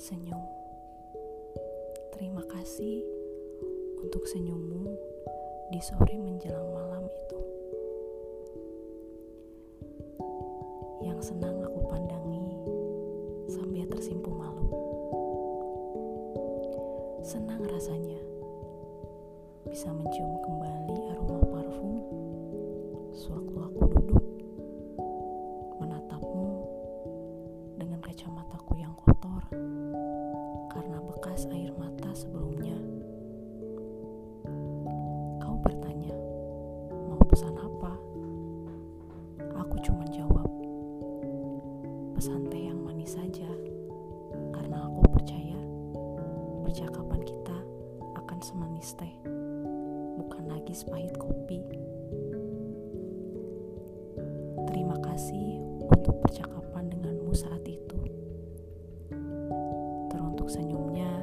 senyum. Terima kasih untuk senyummu di sore menjelang malam itu. Yang senang aku pandangi sambil tersimpu malu. Senang rasanya bisa mencium kembali aroma parfum sewaktu aku duduk menatapmu dengan kacamataku kotor karena bekas air mata sebelumnya. Kau bertanya, mau pesan apa? Aku cuma jawab, pesan teh yang manis saja, karena aku percaya percakapan kita akan semanis teh, bukan lagi sepahit kopi. Terima kasih untuk percakapan senyumnya.